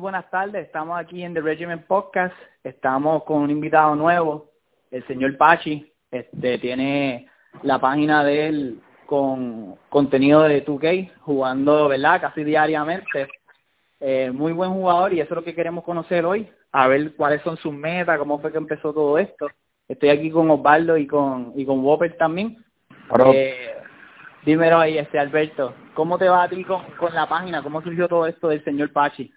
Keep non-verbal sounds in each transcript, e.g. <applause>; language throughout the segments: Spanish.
buenas tardes. Estamos aquí en The Regiment Podcast. Estamos con un invitado nuevo, el señor Pachi. Este tiene la página de él con contenido de 2K, jugando, ¿verdad? Casi diariamente. Eh, muy buen jugador y eso es lo que queremos conocer hoy, a ver cuáles son sus metas, cómo fue que empezó todo esto. Estoy aquí con Osvaldo y con y con Whopper también. Eh, dímelo ahí, este Alberto, ¿cómo te va a ti con, con la página? ¿Cómo surgió todo esto del señor Pachi?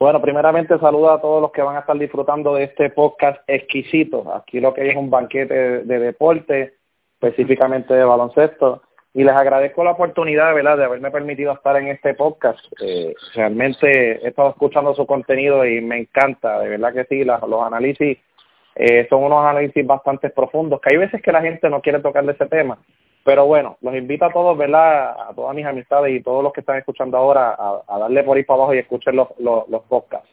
Bueno, primeramente saludo a todos los que van a estar disfrutando de este podcast exquisito. Aquí lo que hay es un banquete de, deporte, específicamente de baloncesto. Y les agradezco la oportunidad, ¿verdad?, de haberme permitido estar en este podcast. Eh, realmente he estado escuchando su contenido y me encanta, de verdad que sí, los análisis eh, son unos análisis bastante profundos, que hay veces que la gente no quiere tocar de ese tema, pero bueno, los invito a todos, ¿verdad? A todas mis amistades y todos los que están escuchando ahora a, darle por ahí para abajo y escuchen los, los, los podcasts.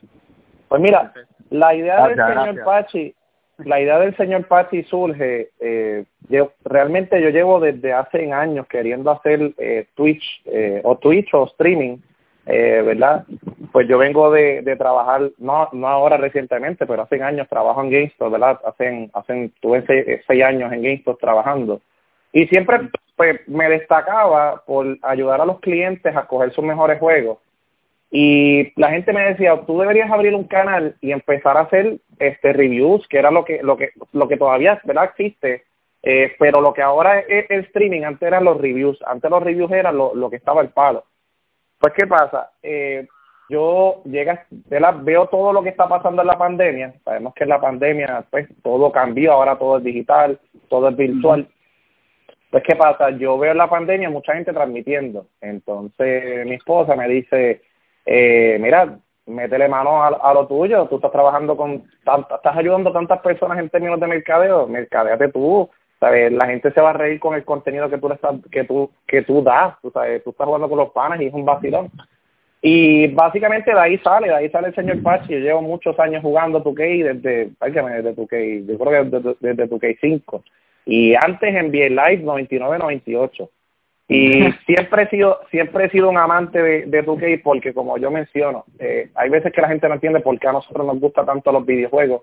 Pues mira, la idea del señor Pachi, la idea del señor Pachi surge, eh, yo, realmente yo llevo desde hace años queriendo hacer eh, Twitch eh, o Twitch o streaming, eh, ¿verdad? Pues yo vengo de, de trabajar, no, no ahora recientemente, pero hace años trabajo en GameStop, ¿verdad? Hacen, hacen, tuve seis, seis años en GameStop trabajando. Y siempre pues, me destacaba por ayudar a los clientes a coger sus mejores juegos. Y la gente me decía, tú deberías abrir un canal y empezar a hacer este reviews, que era lo que lo que lo que todavía verdad existe, eh, pero lo que ahora es el streaming, antes eran los reviews, antes los reviews eran lo, lo que estaba el palo. Pues qué pasa, eh, yo llega, veo todo lo que está pasando en la pandemia, sabemos que en la pandemia pues todo cambió, ahora todo es digital, todo es virtual. Pues, ¿qué pasa? Yo veo en la pandemia mucha gente transmitiendo. Entonces, mi esposa me dice, eh, mira, métele mano a, lo tuyo. Tú estás trabajando con, estás ayudando a tantas personas en términos de mercadeo. Mercadeate tú. ¿sabes? La gente se va a reír con el contenido que tú, le estás, que tú, que tú das. Tú, sabes? tú estás jugando con los panas y es un vacilón. Y básicamente de ahí sale, de ahí sale el señor Pachi. Yo llevo muchos años jugando 2K desde, desde 2K, yo creo que desde, desde 2K5 y antes en envié Live 99-98. Y <laughs> siempre he sido siempre he sido un amante de, de 2K porque, como yo menciono, eh, hay veces que la gente no entiende por qué a nosotros nos gustan tanto los videojuegos.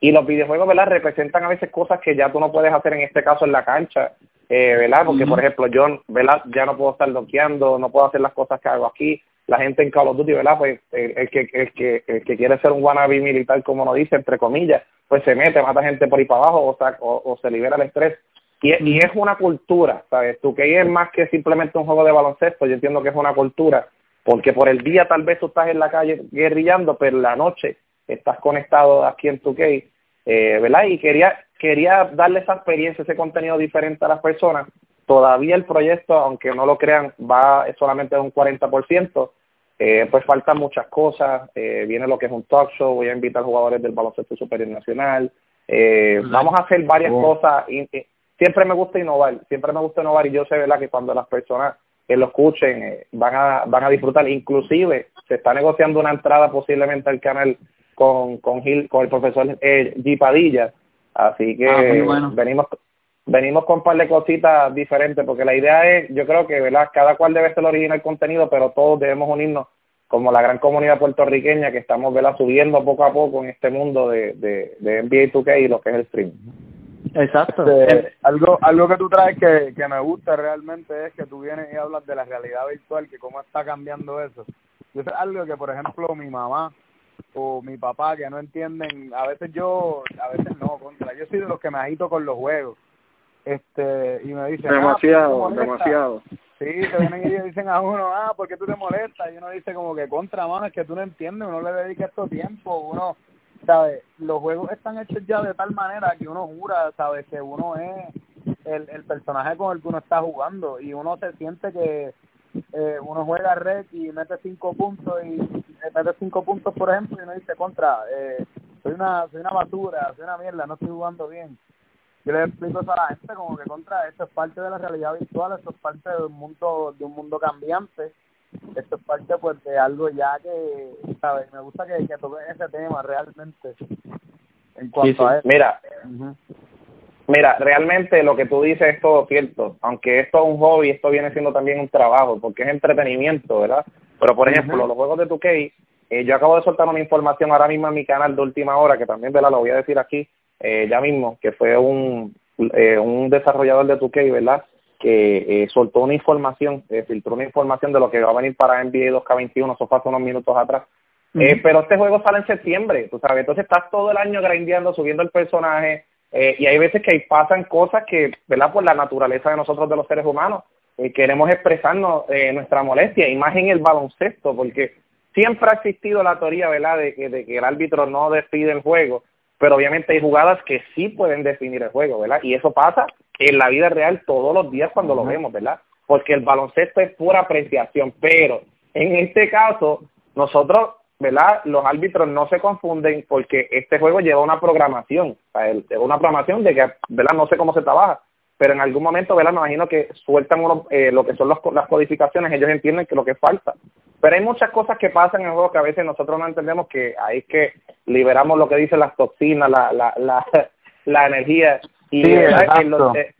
Y los videojuegos, ¿verdad? Representan a veces cosas que ya tú no puedes hacer en este caso en la cancha, eh, ¿verdad? Porque, por ejemplo, yo, ¿verdad? Ya no puedo estar bloqueando, no puedo hacer las cosas que hago aquí. La gente en Call of Duty, ¿verdad? Pues el, que, el, que, el que quiere ser un wannabe militar, como nos dice, entre comillas, pues se mete, mata gente por ahí para abajo o, o, o se libera el estrés. Y, y, es una cultura, ¿sabes? Tú que es más que simplemente un juego de baloncesto, yo entiendo que es una cultura, porque por el día tal vez tú estás en la calle guerrillando, pero en la noche estás conectado aquí en tu eh, ¿verdad? Y quería, quería darle esa experiencia, ese contenido diferente a las personas. Todavía el proyecto, aunque no lo crean, va solamente de un 40%, eh, pues faltan muchas cosas, eh, viene lo que es un talk show, voy a invitar jugadores del baloncesto superior nacional, eh, vamos a hacer varias cosas, siempre me gusta innovar, siempre me gusta innovar y yo sé ¿verdad? que cuando las personas que lo escuchen eh, van a van a disfrutar, inclusive se está negociando una entrada posiblemente al canal con con Gil, con el profesor eh, G Padilla, así que ah, venimos venimos con un par de cositas diferentes, porque la idea es, yo creo que, ¿verdad? Cada cual debe ser el original contenido, pero todos debemos unirnos como la gran comunidad puertorriqueña que estamos, ¿verdad? Subiendo poco a poco en este mundo de, de, de NBA 2K y lo que es el stream. Exacto. Este, algo algo que tú traes que, que me gusta realmente es que tú vienes y hablas de la realidad virtual, que cómo está cambiando eso. Eso es algo que, por ejemplo, mi mamá o mi papá que no entienden, a veces yo, a veces no, contra, yo soy de los que me agito con los juegos este y me dicen ah, demasiado demasiado. Sí te vienen y dicen a uno ah ¿por qué tú te molestas? y uno dice como que contra mano es que tú no entiendes uno le dedica esto tiempo uno sabe los juegos están hechos ya de tal manera que uno jura sabe que uno es el, el personaje con el que uno está jugando y uno se siente que eh, uno juega red y mete cinco puntos y mete cinco puntos por ejemplo y uno dice contra eh, soy una soy una basura soy una mierda no estoy jugando bien yo le explico eso a la gente como que contra esto es parte de la realidad virtual, esto es parte de un mundo, de un mundo cambiante, esto es parte pues de algo ya que, ¿sabes? Me gusta que, que toque ese tema realmente en cuanto a eso. Mira, mira, realmente lo que tú dices es todo cierto, aunque esto es un hobby, esto viene siendo también un trabajo, porque es entretenimiento, ¿verdad? Pero por ejemplo, los juegos de 2K eh, yo acabo de soltar una información ahora mismo en mi canal de última hora, que también ¿verdad? lo voy a decir aquí eh, ya mismo, que fue un, eh, un desarrollador de 2K, ¿verdad? que eh, soltó una información, eh, filtró una información de lo que va a venir para NBA 2K21, eso fue hace unos minutos atrás. eh, pero este juego sale en septiembre, tú sabes, entonces estás todo el año grindeando, subiendo el personaje, eh, y hay veces que pasan cosas que, ¿verdad? Por la naturaleza de nosotros, de los seres humanos, queremos expresarnos eh, nuestra molestia, y más en el baloncesto, porque siempre ha existido la teoría, ¿verdad?, de que, de que el árbitro no despide el juego, pero obviamente hay jugadas que sí pueden definir el juego, ¿verdad? Y eso pasa en la vida real todos los días cuando lo vemos, ¿verdad? Porque el baloncesto es pura apreciación, pero en este caso, nosotros, ¿verdad? Los árbitros no se confunden porque este juego lleva una programación, o sea, lleva una programación de que, ¿verdad? No sé cómo se trabaja, pero en algún momento, ¿verdad? Me imagino que sueltan uno, eh, lo que son los, las codificaciones, ellos entienden que lo que falta. Pero hay muchas cosas que pasan en el juego que a veces nosotros no entendemos que ahí es que liberamos lo que dicen las toxinas, la, la, la, <laughs> la energía. Y Sí, en, los- exacto. eh,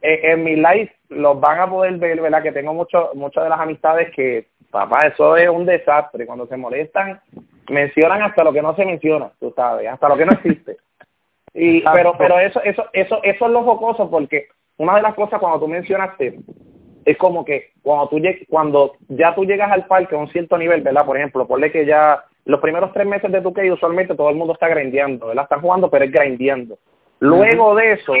eh, en mi live los van a poder ver, ¿verdad? Que tengo mucho, muchas de las amistades que, papá, eso es un desastre. Cuando se molestan, mencionan hasta lo que no se menciona, tú sabes, hasta lo que no existe. Y, Exacto. pero, pero eso, eso, eso, eso es lo jocoso porque una de las cosas cuando tú mencionaste es como que cuando tú cuando ya tú llegas al parque a un cierto nivel, ¿verdad? Por ejemplo, ponle que ya los primeros tres meses de tu que usualmente todo el mundo está grindeando, ¿verdad? Están jugando, pero es grindeando. Luego de eso,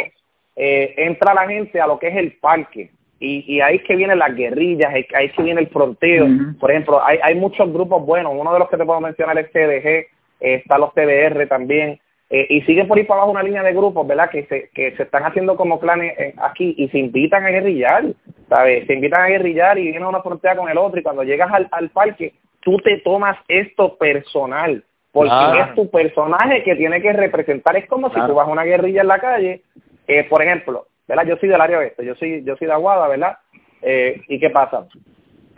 eh, entra la gente a lo que es el parque. Y, y ahí es que vienen las guerrillas, ahí es que viene el fronteo. Por ejemplo, hay, hay muchos grupos buenos. Uno de los que te puedo mencionar es TDG, eh, está los TDR también. Eh, y sigue por ahí para abajo una línea de grupos, ¿verdad? Que se, que se están haciendo como clanes eh, aquí y se invitan a guerrillar, ¿sabes? Se invitan a guerrillar y viene a una frontera con el otro y cuando llegas al, al parque, tú te tomas esto personal, porque es tu personaje que tiene que representar. Es como si tú vas a una guerrilla en la calle, eh, por ejemplo, ¿verdad? Yo soy del área oeste, yo soy, yo soy de Aguada, ¿verdad? Eh, ¿Y qué pasa?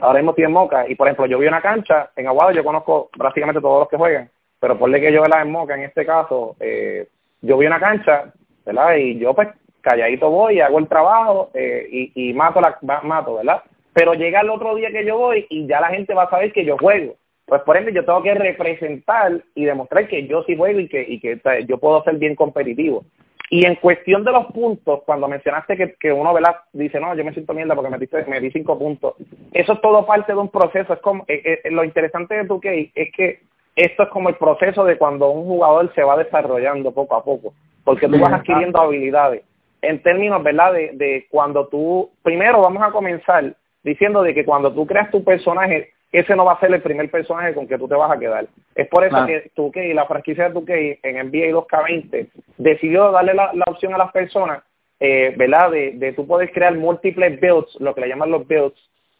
Ahora mismo estoy en Moca y, por ejemplo, yo vi una cancha en Aguada, yo conozco prácticamente todos los que juegan, pero ponle que yo la en Moca, en este caso, eh, yo vi una cancha, ¿verdad? Y yo, pues, calladito voy, hago el trabajo eh, y, y mato, la, ma- mato, ¿verdad? Pero llega el otro día que yo voy y ya la gente va a saber que yo juego. Pues por ende yo tengo que representar y demostrar que yo sí juego y que, y que yo puedo ser bien competitivo. Y en cuestión de los puntos, cuando mencionaste que, que uno ¿verdad? dice, no, yo me siento mierda porque me, diste, me di cinco puntos, eso es todo parte de un proceso. Es como eh, eh, Lo interesante de 2K es que esto es como el proceso de cuando un jugador se va desarrollando poco a poco, porque tú vas adquiriendo habilidades. En términos, ¿verdad? De, de cuando tú, primero vamos a comenzar diciendo de que cuando tú creas tu personaje, ese no va a ser el primer personaje con que tú te vas a quedar. Es por eso Claro. que 2K, la franquicia de 2K en NBA 2K20 decidió darle la, la opción a las personas, eh, ¿verdad? De, de tú poder crear múltiples builds, lo que le llaman los builds,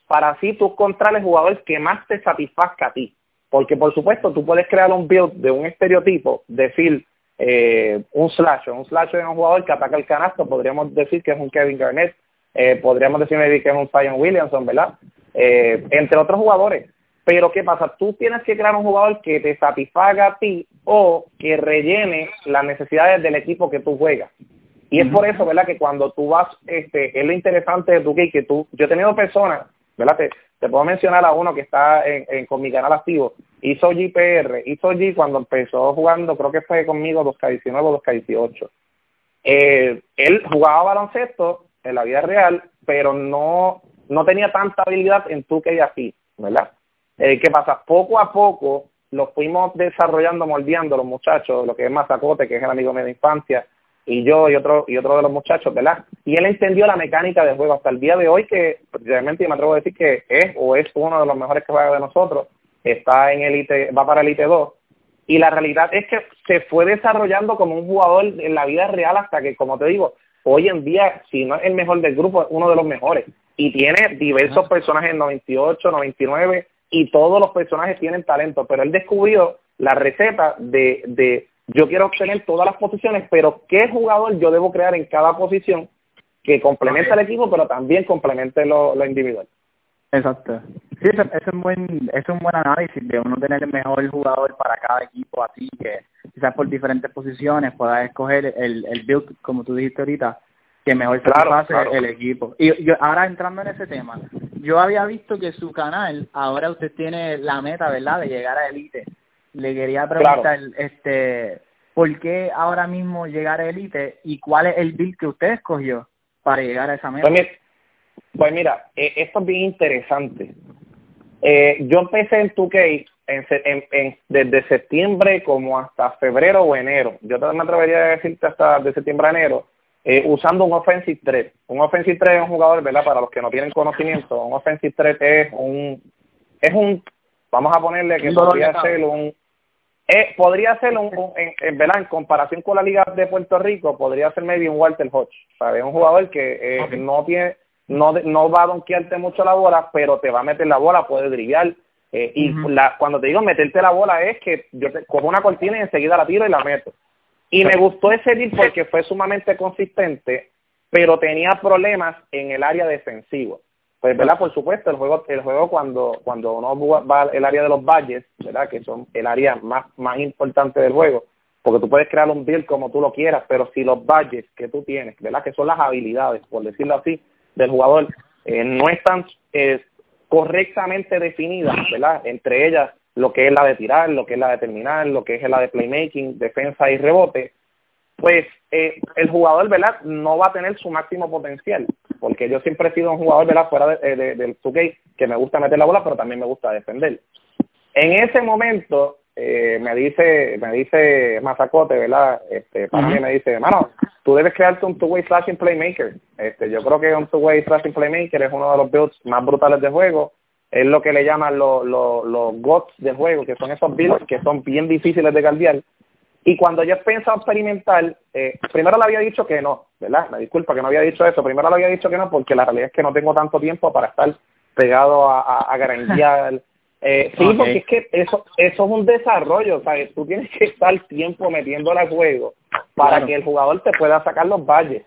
para así tú encontrar el jugador que más te satisfazca a ti. Porque, por supuesto, tú puedes crear un build de un estereotipo, decir, eh, un slasher. Un slasher es un jugador que ataca el canasto, podríamos decir que es un Kevin Garnett, eh, podríamos decir que es un Zion Williamson, ¿verdad? Eh, entre otros jugadores. Pero, ¿qué pasa? Tú tienes que crear un jugador que te satisfaga a ti o que rellene las necesidades del equipo que tú juegas. Y es por eso, ¿verdad? Que cuando tú vas, este, es lo interesante de tu game, que tú, yo he tenido personas, ¿verdad? Te, te puedo mencionar a uno que está en, en- con mi canal activo, hizo GPR, hizo G cuando empezó jugando, creo que fue conmigo 2K19 o 2K18. Eh, él jugaba baloncesto en la vida real, pero no, no tenía tanta habilidad en 2K así, ¿verdad? Eh, ¿Qué pasa? Poco a poco los fuimos desarrollando, moldeando los muchachos, lo que es Mazacote, que es el amigo mío de infancia, y yo y otro y otro de los muchachos, ¿verdad? Y él entendió la mecánica del juego hasta el día de hoy, que realmente me atrevo a decir que es o es uno de los mejores que juega de nosotros, está en Elite, va para Elite 2, y la realidad es que se fue desarrollando como un jugador en la vida real hasta que, como te digo, hoy en día, si no es el mejor del grupo, es uno de los mejores. Y tiene diversos personajes en 98, 99, y todos los personajes tienen talento, pero él descubrió la receta de, de yo quiero obtener todas las posiciones, pero qué jugador yo debo crear en cada posición que complemente al equipo, pero también complemente lo, lo individual. Exacto. Sí, eso, es buen, eso es un buen análisis de uno tener el mejor jugador para cada equipo, así que quizás por diferentes posiciones puedas escoger el, el build, como tú dijiste ahorita, que mejor satisface el equipo. Y yo, ahora entrando en ese tema, yo había visto que su canal, ahora usted tiene la meta, ¿verdad?, de llegar a Elite. Le quería preguntar, este, ¿por qué ahora mismo llegar a Elite y cuál es el build que usted escogió para llegar a esa meta? Pues, pues mira, eh, esto es bien interesante. Eh, yo empecé en 2K en, desde septiembre como hasta febrero o enero. Yo me atrevería a decirte hasta de septiembre a enero eh, usando un offensive threat. Un offensive threat es un jugador, ¿verdad? Para los que no tienen conocimiento, un offensive threat es un, es un, vamos a ponerle que podría ser un, eh, podría ser un, en, ¿verdad? En comparación con la liga de Puerto Rico, podría ser maybe un Walter Hodge, ¿sabes? Un jugador que eh, no tiene, no, no va a donkearte mucho la bola, pero te va a meter la bola, puede drillar. Eh, y la, cuando te digo meterte la bola es que yo te cojo una cortina y enseguida la tiro y la meto. Y me gustó ese deal porque fue sumamente consistente, pero tenía problemas en el área defensivo. Pues, ¿verdad? Por supuesto, el juego, el juego cuando, cuando uno va al área de los valles, ¿verdad? Que son el área más, más importante del juego, porque tú puedes crear un build como tú lo quieras, pero si los valles que tú tienes, ¿verdad? Que son las habilidades, por decirlo así, del jugador, eh, no están eh, correctamente definidas, ¿verdad? Entre ellas lo que es la de tirar, lo que es la de terminar, lo que es la de playmaking, defensa y rebote, pues eh, el jugador, ¿verdad? No va a tener su máximo potencial, porque yo siempre he sido un jugador, ¿verdad? Fuera de, eh, del 2 que me gusta meter la bola, pero también me gusta defender. En ese momento, eh, me dice me dice Mazacote, ¿verdad? Este, para mí me dice, hermano, tú debes crearte un two-way slashing playmaker. Este, yo creo que un two-way slashing playmaker es uno de los builds más brutales de juego es lo que le llaman los los GOTS de juego, que son esos builds que son bien difíciles de guardiar. Y cuando yo he pensado experimentar, eh, primero le había dicho que no, ¿verdad? Me disculpa que no había dicho eso. Primero le había dicho que no porque la realidad es que no tengo tanto tiempo para estar pegado a, a, a Eh, sí, porque es que eso, eso es un desarrollo, ¿sabes? Tú tienes que estar tiempo metiéndole al juego para que el jugador te pueda sacar los valles,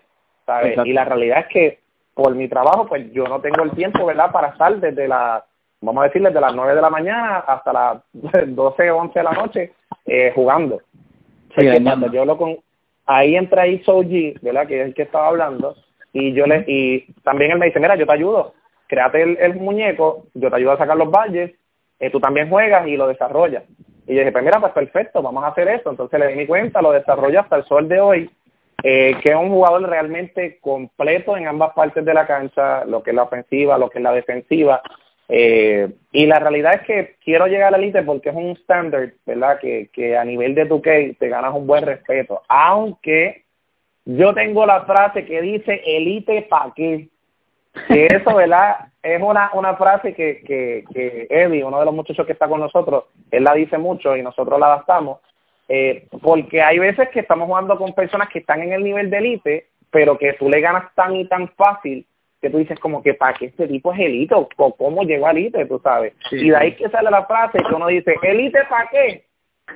¿sabes? Y la realidad es que por mi trabajo, pues yo no tengo el tiempo, ¿verdad?, para estar desde la vamos a decir, desde las 9 de la mañana hasta las 12 o 11 de la noche eh, jugando. Sí, cuando yo lo con ahí entra ahí Soji, ¿verdad? Que es el que estaba hablando, y yo le y también él me dice, mira, yo te ayudo, créate el, muñeco, yo te ayudo a sacar los valles, eh, tú también juegas y lo desarrollas. Y yo dije, pues mira, pues perfecto, vamos a hacer eso. Entonces le di mi cuenta, lo desarrollo hasta el sol de hoy, eh, que es un jugador realmente completo en ambas partes de la cancha, lo que es la ofensiva, lo que es la defensiva, eh, y la realidad es que quiero llegar a la elite porque es un estándar, ¿verdad? Que, que a nivel de tu que te ganas un buen respeto. Aunque yo tengo la frase que dice elite pa' qué. Que eso, ¿verdad? Es una, una frase que, que, que Eddie, uno de los muchachos que está con nosotros, él la dice mucho y nosotros la adaptamos. Eh, porque hay veces que estamos jugando con personas que están en el nivel de elite, pero que tú le ganas tan y tan fácil que tú dices como que para que este tipo es elite o, cómo llegó a elite, tú sabes. y de ahí que sale la frase que uno dice, elite para qué?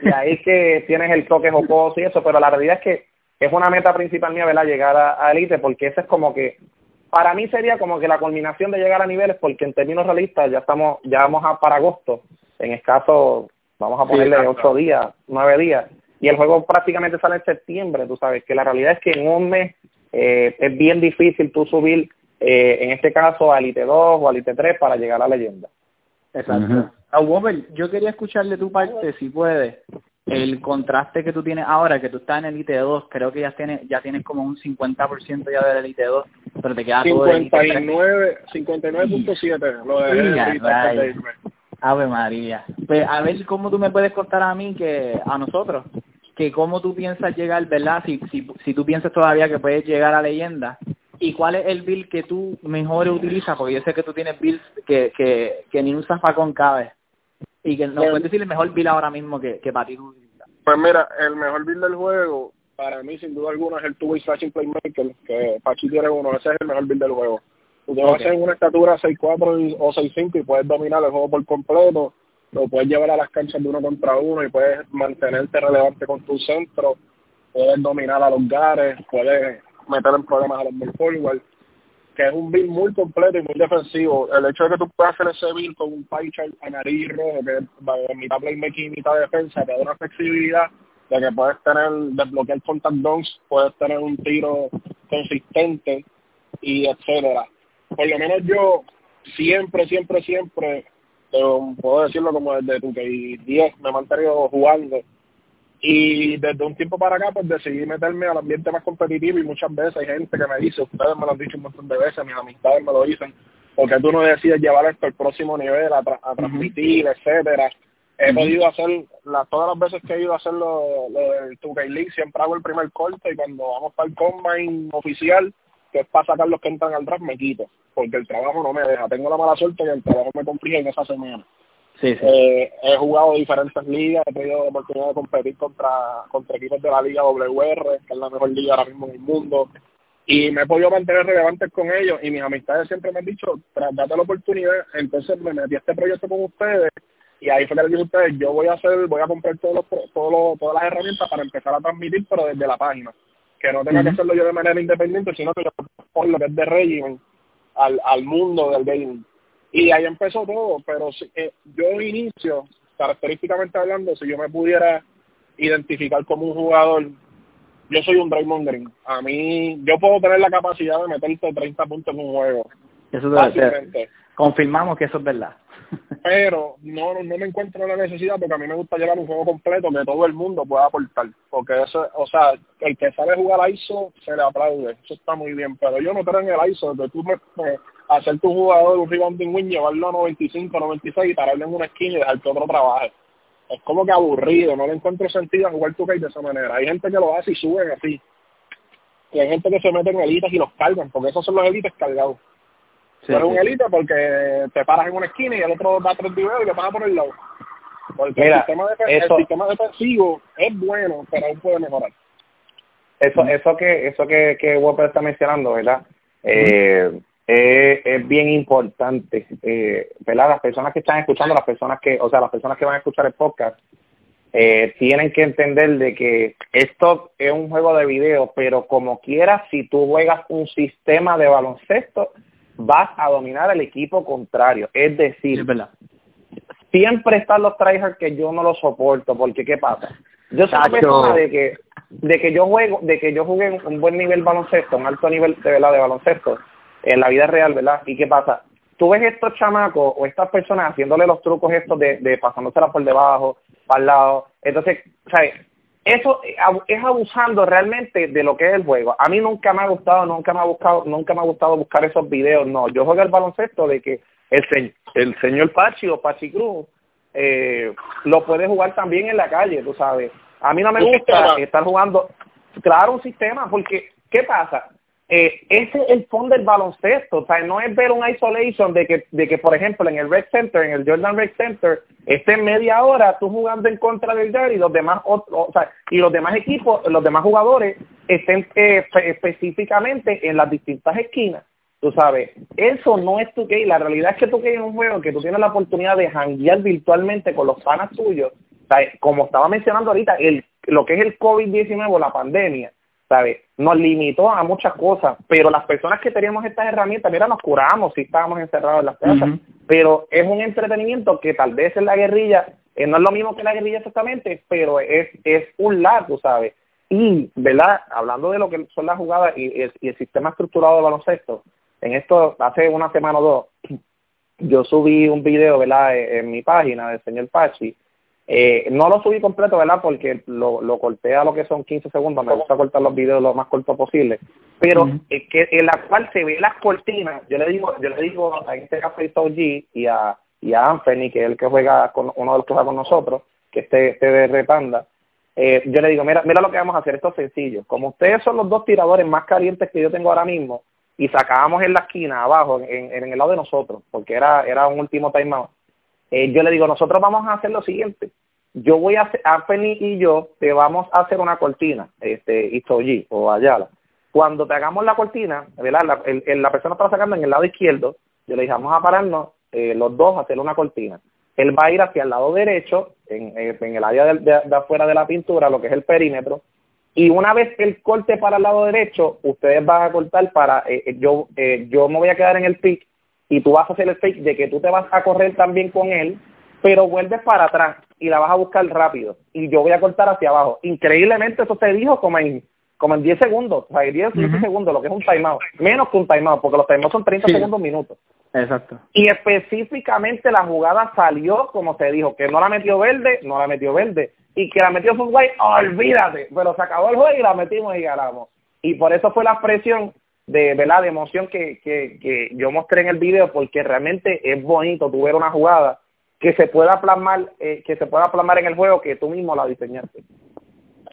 Y ahí que tienes el toque jocoso y eso, pero la realidad es que es una meta principal mía, ¿verdad? Llegar a, elite porque eso es como que, para mí sería como que la culminación de llegar a niveles porque en términos realistas ya estamos, ya vamos a para agosto, en escaso, vamos a ponerle ocho días, nueve días, y el juego prácticamente sale en septiembre, tú sabes, que la realidad es que en un mes eh, es bien difícil tú subir eh, en este caso a Elite 2 o a Elite 3 para llegar a la leyenda. Exacto. A yo quería escucharle tu parte, si puedes, el contraste que tú tienes ahora, que tú estás en Elite 2, creo que ya tienes, ya tienes como un 50% ya de Elite 2, pero te queda 59, 59.7 lo de Ave María. Pues a ver cómo tú me puedes contar a mí, que a nosotros, que cómo tú piensas llegar, ¿verdad? Si, si, si tú piensas todavía que puedes llegar a leyenda, ¿Y cuál es el bill que tú mejor utilizas? Porque yo sé que tú tienes bills que, que, que ni un zafacón cabe. Y que no pues, puedes decir el mejor bill ahora mismo que, que para ti Pues mira, el mejor bill del juego, para mí sin duda alguna es el two-way slashing playmaker, que Pachi tiene uno, ese es el mejor bill del juego. Tú te vas a hacer una estatura 6'4 o 6'5 y puedes dominar el juego por completo, lo puedes llevar a las canchas de uno contra uno y puedes mantenerte relevante con tu centro, puedes dominar a los gares, puedes meter en problemas a los mid forward, que es un build muy completo y muy defensivo. El hecho de que tú puedas hacer ese build con un pie chart a nariz rojo, que es mitad playmaking y mitad defensa, te da una flexibilidad de que puedes tener, desbloquear contact downs, puedes tener un tiro consistente y etcétera. Por lo menos yo siempre, siempre, siempre, puedo decirlo como desde tu que 10 me he mantenido jugando y desde un tiempo para acá pues decidí meterme al ambiente más competitivo y muchas veces hay gente que me dice, ustedes me lo han dicho un montón de veces, mis amistades me lo dicen, porque tú no decides llevar esto al próximo nivel, a, transmitir, etcétera. He podido hacer, la, todas las veces que he ido a hacer lo, lo del 2 League, siempre hago el primer corte y cuando vamos para el combine oficial, que es para sacar los que entran al draft, me quito, porque el trabajo no me deja. Tengo la mala suerte que el trabajo me complica en esa semana. Sí, Eh, he jugado diferentes ligas, he tenido la oportunidad de competir contra, contra equipos de la Liga WR, que es la mejor liga ahora mismo en el mundo, y me he podido mantener relevante con ellos, y mis amistades siempre me han dicho, date la oportunidad, entonces me metí a este proyecto con ustedes, y ahí fue que les dije a ustedes, yo voy a hacer, voy a comprar todos los, todos todas las herramientas para empezar a transmitir, pero desde la página, que no tenga que hacerlo yo de manera independiente, sino que yo pongo lo que es de régimen al, al mundo del gaming y ahí empezó todo, pero eh, yo inicio, característicamente hablando, si yo me pudiera identificar como un jugador, yo soy un Draymond Green. A mí, yo puedo tener la capacidad de meterte 30 puntos en un juego. Eso debe ser. Confirmamos que eso es verdad. <laughs> Pero no, no me encuentro la necesidad porque a mí me gusta llevar un juego completo que todo el mundo pueda aportar. Porque eso, o sea, el que sabe jugar a ISO se le aplaude. Eso está muy bien. Pero yo no en el ISO de tú me, hacer tu jugador un rebounding win, llevarlo a 95, 96 y pararlo en una esquina y dejar que otro trabaje. Es como que aburrido, no le encuentro sentido a jugar tu de esa manera. Hay gente que lo hace y suben así. Y hay gente que se mete en elites y los cargan, porque esos son los elites cargados. Sí, eres un elite porque te paras en una esquina y el otro da tres videos y le pasa por el lado. Porque el, sistema de, el sistema defensivo es bueno, pero aún puede mejorar. Eso, eso que eso que, que Whopper está mencionando, ¿verdad? Eh, eh, es bien importante, eh, ¿verdad? Las personas que están escuchando, las personas que, o sea, las personas que van a escuchar el podcast, eh, tienen que entender de que esto es un juego de video, pero como quieras, si tú juegas un sistema de baloncesto, vas a dominar al equipo contrario. Es decir, siempre están los tryhards que yo no los soporto, porque ¿qué pasa? Yo soy una persona de que, de que yo juego, de que yo jugué un buen nivel baloncesto, un alto nivel de verdad de baloncesto, en la vida real, ¿verdad? ¿Y qué pasa? Tú ves estos chamacos o estas personas haciéndole los trucos estos de, de pasándoselas por debajo, para el lado. Entonces, ¿sabes? Eso es abusando realmente de lo que es el juego. A mí nunca me ha gustado, nunca me ha buscado, nunca me ha gustado buscar esos videos. No, yo juego el baloncesto de que el, el señor Pachi o Pachi Cruz eh, lo puede jugar también en la calle, tú sabes. A mí no me gusta estar jugando, claro, un sistema, porque ¿qué pasa? Eh, ese es el fondo del baloncesto, o sea, no es ver un isolation de que, de que por ejemplo, en el Red Center, en el Jordan Red Center, esté media hora tú jugando en contra del Jar y los demás, o, sea, y los demás equipos, los demás jugadores estén eh, específicamente en las distintas esquinas. Tú sabes, eso no es tu que la realidad es que tu que es un juego que tú tienes la oportunidad de janguear virtualmente con los panas tuyos, como estaba mencionando ahorita, el, lo que es el COVID-19 la pandemia, ¿sabes? Nos limitó a muchas cosas, pero las personas que teníamos estas herramientas, mira, nos curamos si estábamos encerrados en las casas, pero es un entretenimiento que tal vez en la guerrilla, eh, no es lo mismo que la guerrilla exactamente, pero es, es un largo, ¿sabes? Y, ¿verdad? Hablando de lo que son las jugadas y, el sistema estructurado de baloncesto, en esto, hace una semana o dos, yo subí un video, ¿verdad?, en mi página del señor Pachi, eh, no lo subí completo, ¿verdad? Porque lo, lo corté a lo que son 15 segundos. Me gusta cortar los videos lo más corto posible. Pero es que en la cual se ve las cortinas, yo le digo, yo le digo a este café G y a, y a Anthony, que es el que juega con uno de los que juega con nosotros, que este, este de Repanda, eh, yo le digo, mira, mira lo que vamos a hacer, esto es sencillo. Como ustedes son los dos tiradores más calientes que yo tengo ahora mismo, y sacábamos en la esquina abajo, en, en el lado de nosotros, porque era, era un último timeout, eh, yo le digo, nosotros vamos a hacer lo siguiente. Yo voy a hacer, Anthony y yo te vamos a hacer una cortina, este, Istoji o Ayala. Cuando te hagamos la cortina, ¿verdad? La, la persona está sacando en el lado izquierdo, yo le dije, vamos a pararnos eh, los dos a hacer una cortina. Él va a ir hacia el lado derecho, en, eh, en el área de, afuera de la pintura, lo que es el perímetro, y una vez el corte para el lado derecho, ustedes van a cortar para, yo, yo me voy a quedar en el pick y tú vas a hacer el fake de que tú te vas a correr también con él, pero vuelves para atrás y la vas a buscar rápido y yo voy a cortar hacia abajo. Increíblemente eso se dijo como en como en 10 segundos, o sea, 10 15 segundos, lo que es un timeout, menos que un timeout, porque los timeouts son 30 segundos minutos. Exacto. Y específicamente la jugada salió como se dijo, que no la metió verde, no la metió verde, y que la metió Footway, olvídate, pero se acabó el juego y la metimos y ganamos. Y por eso fue la presión de verdad de emoción que, que, que yo mostré en el video, porque realmente es bonito tu ver una jugada que se pueda plasmar, eh, que se pueda plasmar en el juego que tú mismo la diseñaste.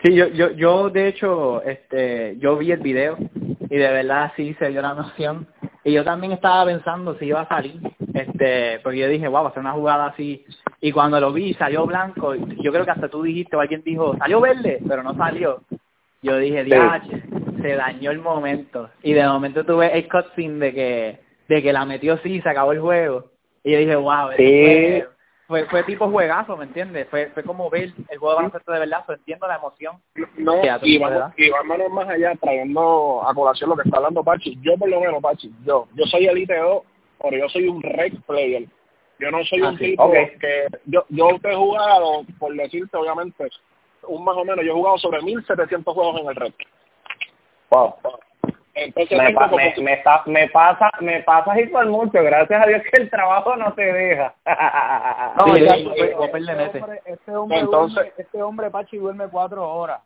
Sí, yo, yo, yo de hecho, este, yo vi el video y de verdad sí se dio la noción. Y yo también estaba pensando si iba a salir, este, porque yo dije, wow, va a ser una jugada así. Y cuando lo vi, salió blanco. Yo creo que hasta tú dijiste, o alguien dijo, salió verde, pero no salió. Yo dije, diache, se dañó el momento. Y de momento tuve el cutscene de que, de que la metió sí, se acabó el juego. Y yo dije, wow, sí fue, fue tipo juegazo, ¿me entiendes? Fue, fue como ver el juego de baloncesto de verdad, so, entiendo la emoción. No, y, vamos, y vámonos más allá, trayendo a colación lo que está hablando Pachi. Yo por lo menos, Pachi, yo, yo soy Elite 2, pero yo soy un rec player. Yo no soy un ah, tipo que... Yo, yo te he jugado, por decirte, obviamente, un más o menos, yo he jugado sobre 1.700 juegos en el rec. Wow. Me, me, está, me pasa me pasa y por mucho. Gracias a Dios que el trabajo no te deja. <laughs> No, este, hombre, este, hombre Entonces, duerme, este hombre Pachi duerme cuatro horas.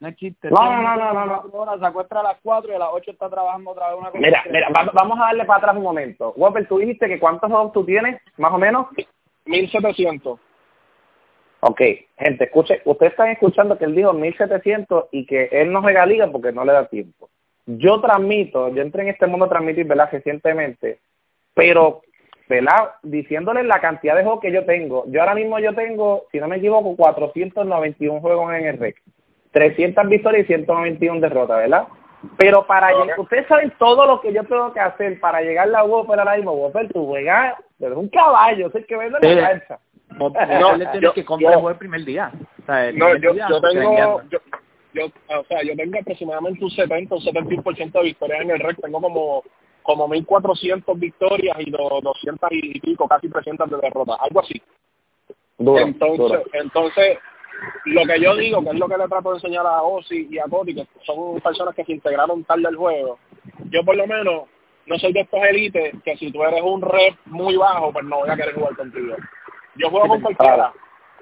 No es chiste no no no no no, Horas, se acuesta a las cuatro y a las ocho está trabajando otra vez una cosa mira mira vamos a darle para atrás un momento. Whopper tú dijiste que cuántos juegos tú tienes más o menos. 1700 Ok, gente, escuche, ustedes están escuchando que él dijo 1700 y que él no juega liga porque no le da tiempo yo transmito, yo entré en este mundo a transmitir, ¿verdad? Recientemente, pero, ¿verdad? Diciéndoles la cantidad de juegos que yo tengo. Yo ahora mismo yo tengo, si no me equivoco, 491 juegos en el REC. 300 victorias y 191 derrotas, ¿verdad? Pero para llegar, ustedes saben todo lo que yo tengo que hacer para llegar a la Whopper ahora mismo. Whopper, tú juegas, eres un caballo, sé que vende la cancha. <laughs> No, le tienes que comprar el primer día. O sea, no, yo, yo tengo, yo, o sea, yo tengo aproximadamente un 70, un 71% de victorias en el REC, tengo como como 1400 victorias y 200 y pico, casi 300 de derrotas, algo así. entonces, entonces, lo que yo digo, que es lo que le trato de enseñar a Ozzy y a Cody, que son personas que se integraron tarde al juego, yo por lo menos no soy de estos élites que si tú eres un rep muy bajo, pues no voy a querer jugar contigo. Yo juego con cualquiera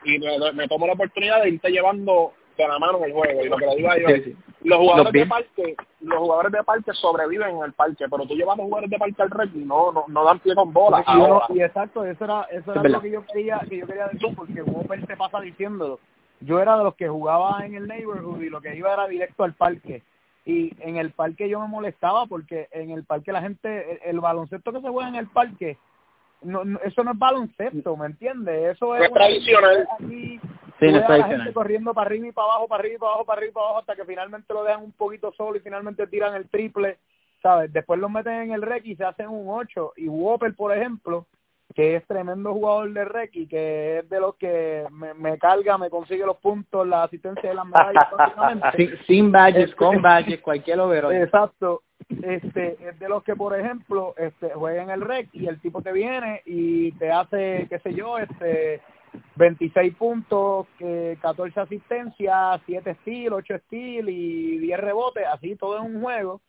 y me, me tomo la oportunidad de irte llevando de la mano en el juego. Y lo que le digo a ellos los jugadores de parque, los jugadores de parque sobreviven en el parque, pero tú llevas a los jugadores de parque al red y no, no, no dan pie con bola. Y, exacto, eso era, eso era lo que yo quería, que yo quería decir, porque Whopper te pasa diciéndolo. Yo era de los que jugaba en el neighborhood y lo que iba era directo al parque. Y en el parque yo me molestaba porque en el parque la gente, el, baloncesto que se juega en el parque, no, eso no es baloncesto, ¿me entiendes? Eso es, tradicional. Sí, la gente corriendo para arriba y para abajo, para arriba y para abajo, para arriba y para abajo, hasta que finalmente lo dejan un poquito solo y finalmente tiran el triple, ¿sabes? Después lo meten en el rec y se hacen un 8. Y Whopper, por ejemplo, que es tremendo jugador de rec y que es de los que me, me carga, me consigue los puntos, la asistencia de las medallas, <laughs> sin, sin badges, con badges, cualquier overo. <laughs> Exacto. Este, es de los que, por ejemplo, este, juega en el rec y el tipo te viene y te hace, qué sé yo, este 26 puntos, 14 asistencias, 7 steals, 8 steals y 10 rebotes, así todo en un juego.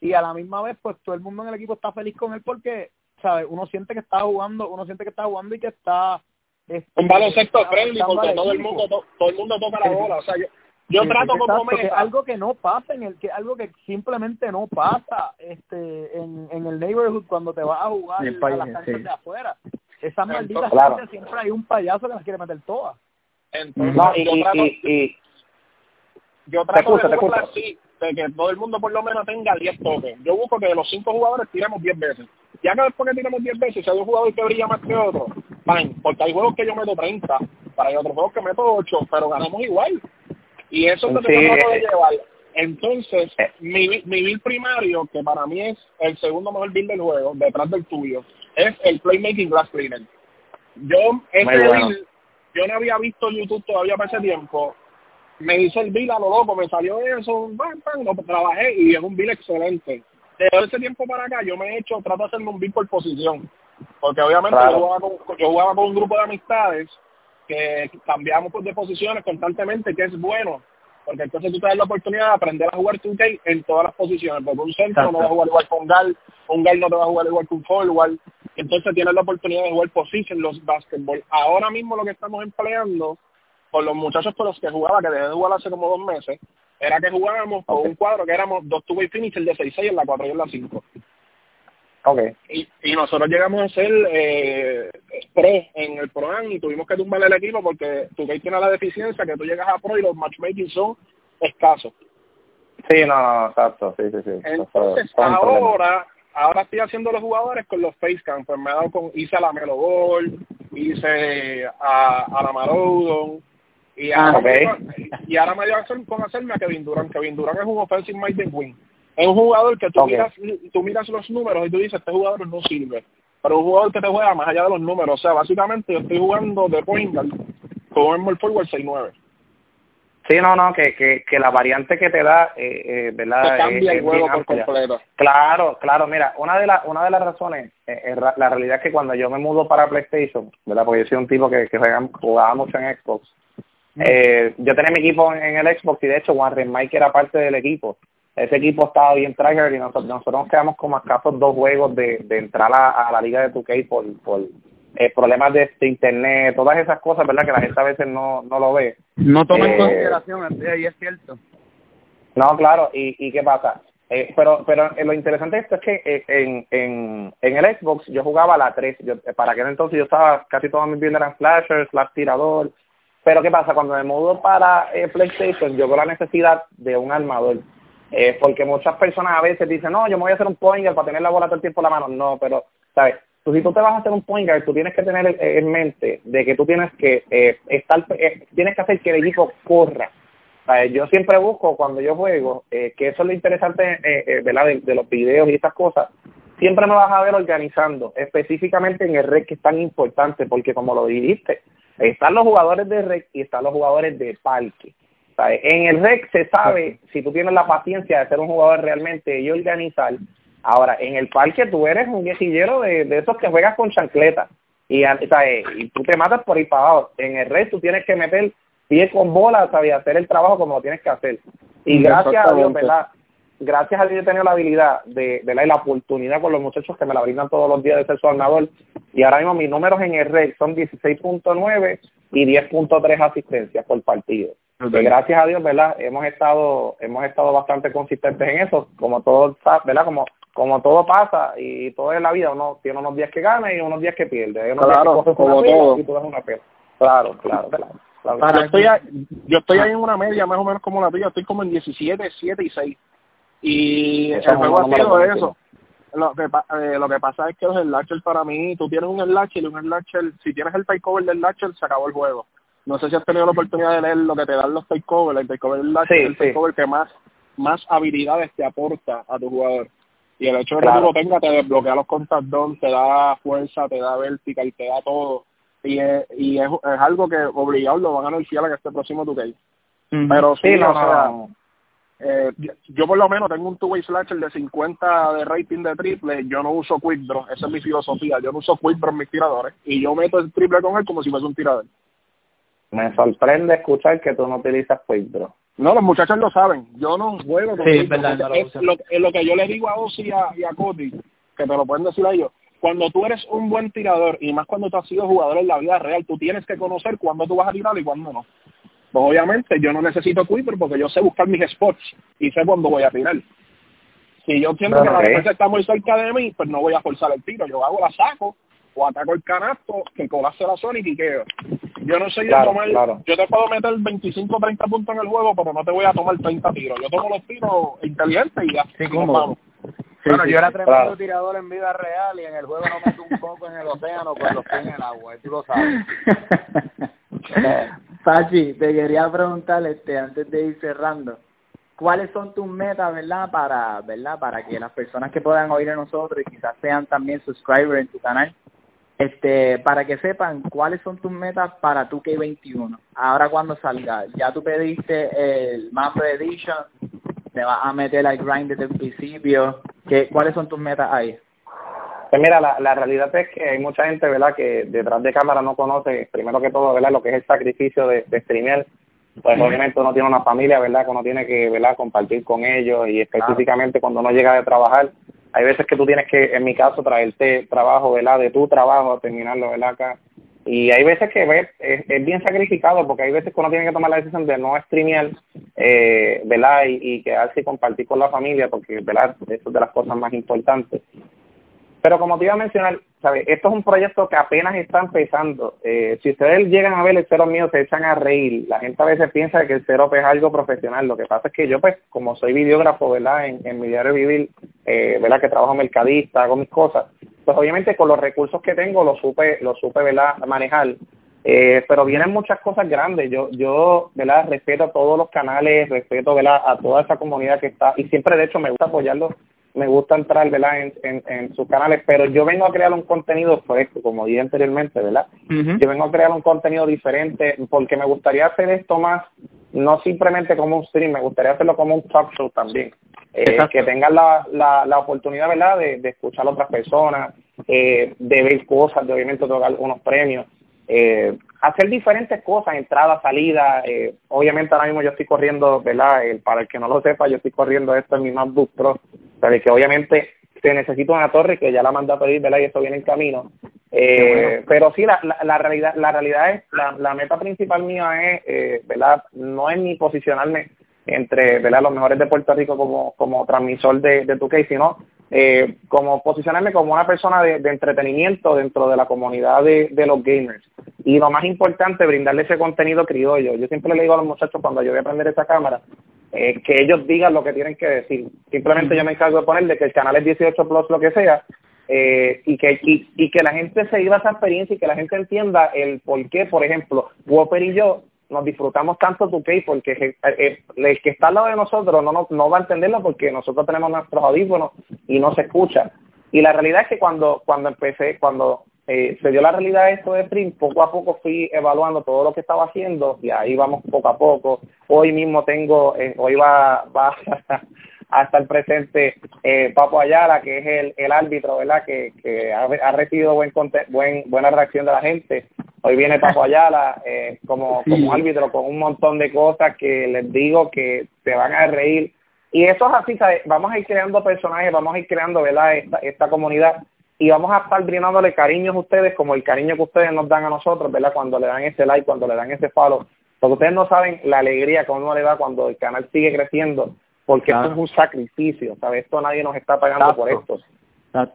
Y a la misma vez, pues todo el mundo en el equipo está feliz con él porque, ¿sabes? Uno siente que está jugando, uno siente que está jugando y que está... Este, un baloncesto friendly porque todo el mundo todo, el mundo toca la bola, o sea, yo, yo trato como que algo que no pasa en el que algo que simplemente no pasa este en, en el neighborhood cuando te vas a jugar a las canchas de afuera esas malditas claro. siempre hay un payaso que las quiere meter todas. Entonces, no, y, yo trato, y, y, yo trato de, así, de que todo el mundo por lo menos tenga 10 toques. Yo busco que de los 5 jugadores tiremos 10 veces. Ya que después que tiramos 10 veces, si hay un jugador que brilla más que otro, fine, porque hay juegos que yo meto 30, para hay otros juegos que meto 8, pero ganamos igual. Y eso es lo que sí. trato de llevar. Entonces, eh. mi, mi build primario, que para mí es el segundo mejor build del juego, detrás del tuyo, es el Playmaking Glass Cleaner. Yo, ese yo no había visto YouTube todavía para ese tiempo. Me hice el bill a lo loco, me salió eso, bam, lo trabajé y es un bill excelente. Desde ese tiempo para acá yo me he hecho, trato de hacerme un bill por posición. Porque obviamente yo, jugaba con, yo jugaba con un grupo de amistades que cambiamos pues, de posiciones constantemente, que es bueno porque entonces tú te das la oportunidad de aprender a jugar 2K en todas las posiciones, porque un centro no va a jugar igual con un gal, un gal no te va a jugar igual que un forward, entonces tienes la oportunidad de jugar position los basketball. Ahora mismo lo que estamos empleando con los muchachos con los que jugaba, que dejé de jugar hace como dos meses, era que jugábamos con un cuadro que éramos dos two-way finisher de 6-6 en la 4 y en la 5. Okay. Y, y nosotros llegamos a ser eh, pro en el Pro y tuvimos que tumbar el equipo porque tu que tiene la deficiencia que tú llegas a pro y los matchmaking son escasos. Sí, no, no, exacto, sí, sí, sí. Entonces, ahora, ahora estoy haciendo los jugadores con los facecam, pues me he dado con, hice a la Melo Ball, hice a, a la Marodon, y Ah, okay. y ahora me dio con hacerme a Kevin Durant. Kevin Durant es un offensive minded wing. Es un jugador que tú, Okay. miras, tú miras los números y tú dices, este jugador no sirve. Pero un jugador que te juega más allá de los números. O sea, básicamente yo estoy jugando de point guard con small forward 6-9. Sí, no, no, que, que, que la variante que te da, eh, eh, ¿verdad? Te cambia Es- el juego por completo. Claro, claro, mira, una de, las una de las razones, eh, eh, la realidad es que cuando yo me mudo para PlayStation, ¿verdad? Porque yo soy un tipo que, que jugaba mucho en Xbox, eh, yo tenía mi equipo en, en el Xbox y de hecho Warren Mike era parte del equipo. Ese equipo estaba bien tryhard y nosotros, nosotros nos quedamos como a escasos dos juegos de, de entrar a, a la liga de 2K por, por eh, problemas de, de internet, todas esas cosas, ¿verdad? Que la gente a veces no, no lo ve. No toma en Eh, consideración, y es cierto. No, claro, ¿y, y qué pasa? Eh, pero pero lo interesante de esto es que en, en, en el Xbox yo jugaba la 3. Yo, para aquel entonces yo estaba, casi todos mis builds eran flashers, slash tirador. Pero ¿qué pasa? Cuando me mudo para eh, PlayStation, yo veo la necesidad de un armador. Eh, porque muchas personas a veces dicen, no, yo me voy a hacer un point para tener la bola todo el tiempo en la mano. No, pero, ¿sabes? Tú, si tú te vas a hacer un point guard, tú tienes que tener en mente de que tú tienes que eh, estar, eh, tienes que hacer que el equipo corra. ¿Sabes? Yo siempre busco cuando yo juego, eh, que eso es lo interesante eh, eh, ¿verdad? De, de los videos y estas cosas, siempre me vas a ver organizando, específicamente en el red que es tan importante, porque como lo dijiste, están los jugadores de red y están los jugadores de parque. ¿Sabes? En el rec se sabe si tú tienes la paciencia de ser un jugador realmente y organizar. Ahora, en el parque tú eres un viejillero de, de esos que juegas con chancleta y, ¿sabes? y tú te matas por ir para abajo. En el rec tú tienes que meter pie con bola, ¿sabes? hacer el trabajo como lo tienes que hacer. Y gracias a Dios. ¿verdad? Gracias a Dios he tenido la habilidad de, ¿verdad? y la oportunidad con los muchachos que me la brindan todos los días de ser su armador. Y ahora mismo mis números en el rec son 16.9 y 10.3 asistencias por partido. Gracias a Dios, ¿verdad? Hemos estado hemos estado bastante consistentes en eso, como todo, ¿verdad? Como como todo pasa y todo en la vida, uno tiene unos días que gana y unos días que pierde. Hay unos Claro, días que como todo. y tú das una pela. Claro, claro, claro. claro. yo estoy, ahí, yo estoy ahí en una media más o menos como la tuya, estoy como en 17, 7 y 6. Y Eso el juego ha sido eso. Lo que, eh, lo que pasa es que los slasher para mí, tú tienes un slasher y un slasher, si tienes el takeover del slasher, se acabó el juego. No sé si has tenido la oportunidad de leer lo que te dan los takeovers, el takeover del slasher Sí, es el sí. takeover que más, más habilidades te aporta a tu jugador. Y el hecho de que tú lo tengas te desbloquea los contact down, te da fuerza, te da vertical, te da todo. Y, es, y es, es algo que obligado lo van a anunciar en este próximo 2K. Pero sí, Sí, no, o sea, no, eh, yo, por lo menos tengo un two-way slasher de 50 de rating de triple, yo no uso quick draw, esa es mi filosofía, yo no uso quick draw en mis tiradores y yo meto el triple con él como si fuese un tirador. Me sorprende escuchar que tú no utilizas Quick Draw. No, los muchachos lo saben, yo no juego con Sí, quick verdad, draw. lo, es lo que yo le digo a Ozzy y a, y a Cody, que te lo pueden decir a ellos, cuando tú eres un buen tirador y más cuando tú has sido jugador en la vida real, tú tienes que conocer cuándo tú vas a tirar y cuándo no. Pues obviamente yo no necesito quick porque yo sé buscar mis spots y sé cuándo voy a tirar. Si yo siento que Bueno, la defensa está muy cerca de mí, pues no voy a forzar el tiro. Yo hago la saco o ataco el canasto, que colapse la zona y quiqueo. Yo no soy de Claro, tomar, claro. yo te puedo meter 25 o 30 puntos en el juego, pero no te voy a tomar 30 tiros. Yo tomo los tiros inteligentes y ya. Sí, cómodo. vamos. bueno, yo era tremendo claro. tirador en vida real y en el juego no meto un poco en el océano con los pies en el agua, tú lo sabes. <laughs> Pachi, te quería preguntar, este, antes de ir cerrando, ¿cuáles son tus metas, verdad, para, verdad, para que las personas que puedan oír a nosotros y quizás sean también subscribers en tu canal, este, para que sepan cuáles son tus metas para tu K21. Ahora cuando salga, ya tú pediste el Mapper Edition, te vas a meter al grind desde el principio, ¿qué, ¿cuáles son tus metas ahí? Pues mira, la, la realidad es que hay mucha gente, ¿verdad?, que detrás de cámara no conoce, primero que todo, ¿verdad?, lo que es el sacrificio de, de streamear. pues obviamente uno tiene una familia, ¿verdad? Que uno tiene que, ¿verdad? Compartir con ellos y específicamente cuando uno llega de trabajar, hay veces que tú tienes que, en mi caso, traerte trabajo, ¿verdad? De tu trabajo, terminarlo, ¿verdad? Acá. Y hay veces que ves, es, bien sacrificado porque hay veces que uno tiene que tomar la decisión de no streamear, eh, ¿verdad? Y, y quedarse y compartir con la familia porque, ¿verdad? Eso es de las cosas más importantes. Pero como te iba a mencionar, ¿sabes? Esto es un proyecto que apenas está empezando. Eh, si ustedes llegan a ver el cero mío, se echan a reír. La gente a veces piensa que el cero es algo profesional. Lo que pasa es que yo, pues, como soy videógrafo, ¿verdad? En, en mi diario vivir, eh, ¿verdad? Que trabajo mercadista, hago mis cosas. Pues obviamente con los recursos que tengo lo supe, lo supe, ¿verdad? Manejar. Eh, pero vienen muchas cosas grandes. Yo, yo, ¿verdad? Respeto a todos los canales, respeto, ¿verdad? A toda esa comunidad que está. Y siempre, de hecho, me gusta apoyarlos me gusta entrar, ¿verdad? En, en, sus canales, pero yo vengo a crear un contenido fresco, como dije anteriormente, ¿verdad? Yo vengo a crear un contenido diferente porque me gustaría hacer esto más, no simplemente como un stream, me gustaría hacerlo como un talk show también. Eh, que tengan la, la, la oportunidad, ¿verdad?, de, de escuchar a otras personas, eh, de ver cosas, de obviamente tocar unos premios. Eh, hacer diferentes cosas, entrada, salida. Eh, obviamente ahora mismo yo estoy corriendo, ¿verdad? para el que no lo sepa, yo estoy corriendo esto en mi MacBook Pro que obviamente se necesita una torre que ya la manda a pedir, ¿verdad? Y esto viene en camino. Eh, Pero sí, la, la, realidad la realidad es, la, la meta principal mía es, eh, ¿verdad? No es ni posicionarme entre, ¿verdad? Los mejores de Puerto Rico como, como transmisor de, de 2K, sino eh, como posicionarme como una persona de, entretenimiento dentro de la comunidad de, los gamers. Y lo más importante, brindarle ese contenido criollo. Yo siempre le digo a los muchachos cuando yo voy a aprender esa cámara, eh, que ellos digan lo que tienen que decir. Simplemente yo me encargo de ponerle que el canal es 18 Plus, lo que sea, eh, y, que, y, que la gente se iba esa experiencia y que la gente entienda el por qué, por ejemplo, Whopper y yo nos disfrutamos tanto tu case porque eh, el, que está al lado de nosotros no, no, no va a entenderlo porque nosotros tenemos nuestros audífonos y no se escucha. Y la realidad es que cuando, cuando empecé, cuando eh, se dio la realidad esto de Sprint, poco a poco fui evaluando todo lo que estaba haciendo y ahí vamos poco a poco. Hoy mismo tengo, eh, hoy va, va <laughs> a estar presente eh, Papo Ayala, que es el, el árbitro, ¿verdad? Que, que ha, ha recibido buen, buen buena reacción de la gente. Hoy viene Papo <laughs> Ayala eh, como, como árbitro con un montón de cosas que les digo que se van a reír. Y eso es así, ¿sabes? vamos a ir creando personajes, vamos a ir creando, ¿verdad? Esta, esta comunidad y vamos a estar brindándole cariños a ustedes como el cariño que ustedes nos dan a nosotros, ¿verdad? Cuando le dan ese like, cuando le dan ese follow. Porque ustedes no saben la alegría que uno le da cuando el canal sigue creciendo, porque esto es un sacrificio, ¿sabes? Esto nadie nos está pagando por esto.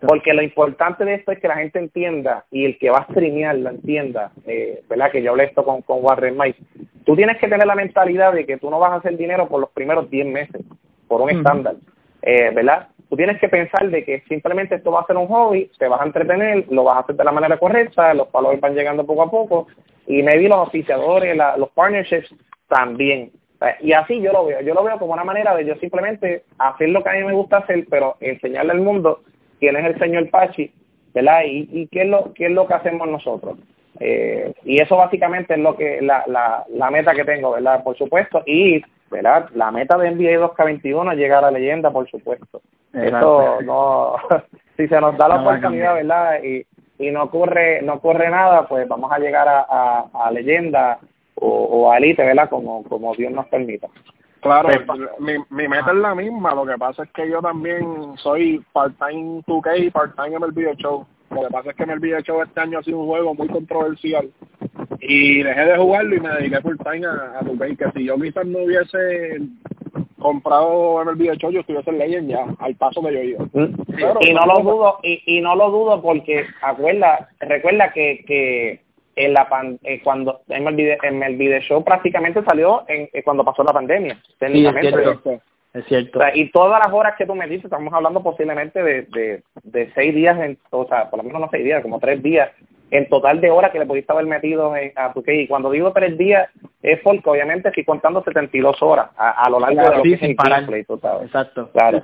Porque lo importante de esto es que la gente entienda y el que va a streamear lo entienda, eh, ¿verdad? Que yo hablé esto con, con Warren Mike. Tú tienes que tener la mentalidad de que tú no vas a hacer dinero por los primeros 10 meses, por un estándar, eh, ¿verdad? tú tienes que pensar de que simplemente esto va a ser un hobby, te vas a entretener, lo vas a hacer de la manera correcta, los valores van llegando poco a poco y maybe los oficiadores, los partnerships también. Y así yo lo veo, yo lo veo como una manera de yo simplemente hacer lo que a mí me gusta hacer, pero enseñarle al mundo quién es el señor Pachi, ¿verdad? Y, y qué es lo qué es lo que hacemos nosotros. Eh, y eso básicamente es lo que la, la, la meta que tengo, ¿verdad? Por supuesto, y ¿verdad? La meta de NBA 2K21 es llegar a leyenda, por supuesto. Esto no, <laughs> si se nos da la oportunidad, ¿verdad? Y, y no ocurre, no ocurre nada, pues vamos a llegar a, a, leyenda o, o, a elite, ¿verdad? Como, como Dios nos permita. Claro, mi, mi meta es la misma, lo que pasa es que yo también soy part-time 2K y part-time MLB Show. Lo que pasa es que MLB Show este año ha sido un juego muy controversial y dejé de jugarlo y me dediqué full time a, a 2K, que si yo quizás no hubiese comprado MLB Show, yo estuviese en Legend ya, al paso que yo iba. Mm. y no lo dudo, y, y no lo dudo porque acuerda, recuerda que, que en la pan, eh, cuando MLB, MLB Show prácticamente salió en, eh, cuando pasó la pandemia, técnicamente. es cierto. y todas las horas que tú me dices, estamos hablando posiblemente de, de, de seis días, en, o sea, por lo menos no seis días, como tres días en total de horas que le pudiste haber metido a tu Y cuando digo tres días, es porque obviamente estoy contando 72 horas a, a lo largo de lo que es el gameplay, Exacto. Claro.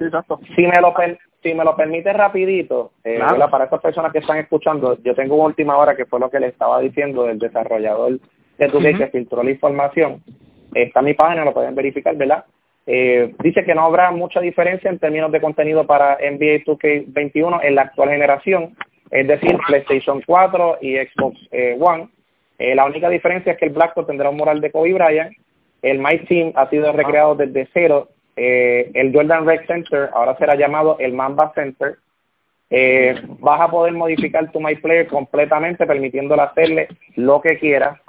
Si me lo si me lo permite rapidito, eh, para estas personas que están escuchando, yo tengo una última hora que fue lo que le estaba diciendo del desarrollador de tu que filtró la información. Está en mi página, lo pueden verificar, ¿verdad? Eh, dice que no habrá mucha diferencia en términos de contenido para NBA 2K21 en la actual generación es decir, PlayStation 4 y Xbox eh, One. Eh, la única diferencia es que el Blackboard tendrá un mural de Kobe Bryant el My Team ha sido recreado desde cero. Eh, el Jordan Rec Center ahora será llamado el Mamba Center. Eh, vas a poder modificar tu My Player completamente, permitiéndole hacerle lo que quieras.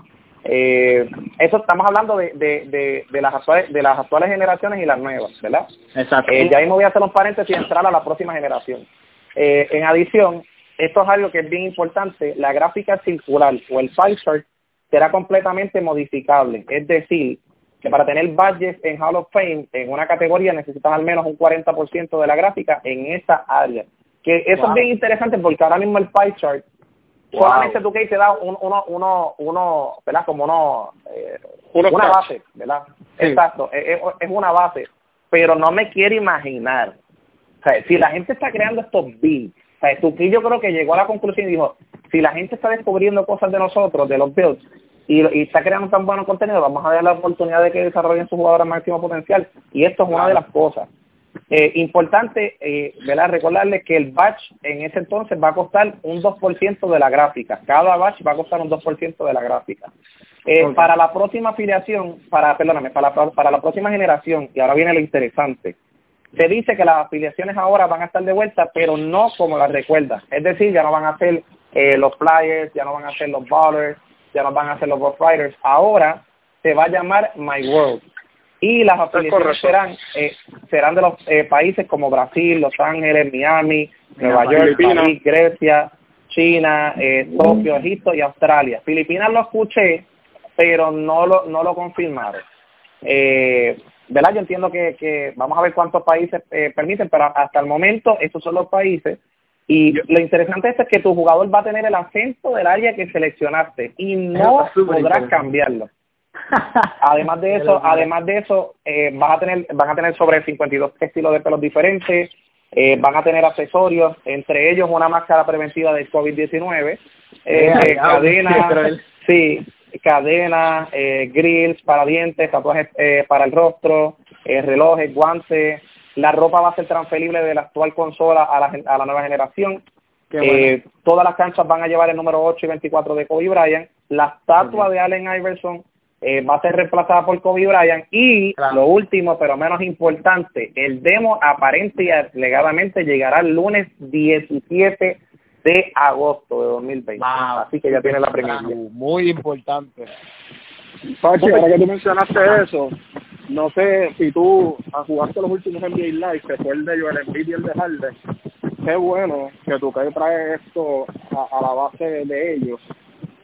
Eh, eso estamos hablando de, de, de, las actuales, de las actuales generaciones y las nuevas, ¿verdad? Exacto. Eh, ya ahí me voy a hacer un paréntesis y entrar a la próxima generación. Eh, en adición, esto es algo que es bien importante, la gráfica circular o el pie chart será completamente modificable, es decir, que para tener badges en Hall of Fame en una categoría necesitas al menos un 40% de la gráfica en esa área. Que eso es bien interesante porque ahora mismo el pie chart solamente tú que te da un, uno, uno, uno, ¿verdad? Como uno, eh, una base, ¿verdad? Exacto, es, es, una base, pero no me quiero imaginar, o sea, si la gente está creando estos builds, o sea, yo creo que llegó a la conclusión y dijo, si la gente está descubriendo cosas de nosotros, de los builds, y, y está creando tan buenos contenido, vamos a dar la oportunidad de que desarrollen su jugador al máximo potencial, y esto es una de las cosas. Eh, importante, eh, ¿verdad? Recordarles que el batch en ese entonces va a costar un 2% de la gráfica. Cada batch va a costar un 2% de la gráfica. Eh, Para la próxima afiliación, para, perdóname, para, para la próxima generación, y ahora viene lo interesante, se dice que las afiliaciones ahora van a estar de vuelta, pero no como las recuerdas. Es decir, ya no van a ser eh, los flyers, ya no van a ser los ballers, ya no van a ser los Rough Riders. Ahora se va a llamar My World y las afiliaciones serán eh, serán de los eh, países como Brasil, Los Ángeles, Miami, Nueva York, París, Grecia, China, eh, Tokio, Egipto y Australia. Filipinas lo escuché, pero no lo no lo confirmaron. Eh, ¿Verdad? Yo entiendo que, que vamos a ver cuántos países eh, permiten, pero hasta el momento estos son los países. Y lo interesante es que tu jugador va a tener el acento del área que seleccionaste y no podrás cambiarlo. <laughs> Además de eso, además de eso, eh, van a tener, van a tener sobre 52 estilos de pelos diferentes, eh, van a tener accesorios, entre ellos una máscara preventiva del COVID-19, eh, eh cadena, sí, cadena, eh, grills para dientes, tatuajes eh, para el rostro, eh, relojes, guantes, la ropa va a ser transferible de la actual consola a la, a la nueva generación. Eh, todas las canchas van a llevar el número 8 y 24 de Kobe Bryant. La estatua de Allen Iverson eh, va a ser reemplazada por Kobe Bryant. Y lo último pero menos importante el demo aparente y alegadamente llegará el lunes 17 de agosto de 2020 así que ya tiene la primicia muy importante. Pachi, ahora que tú mencionaste eso no sé si tú jugaste los últimos NBA Live que fue el de Joel Embiid y el de Harden. Qué bueno que tú que traes esto a, a la base de ellos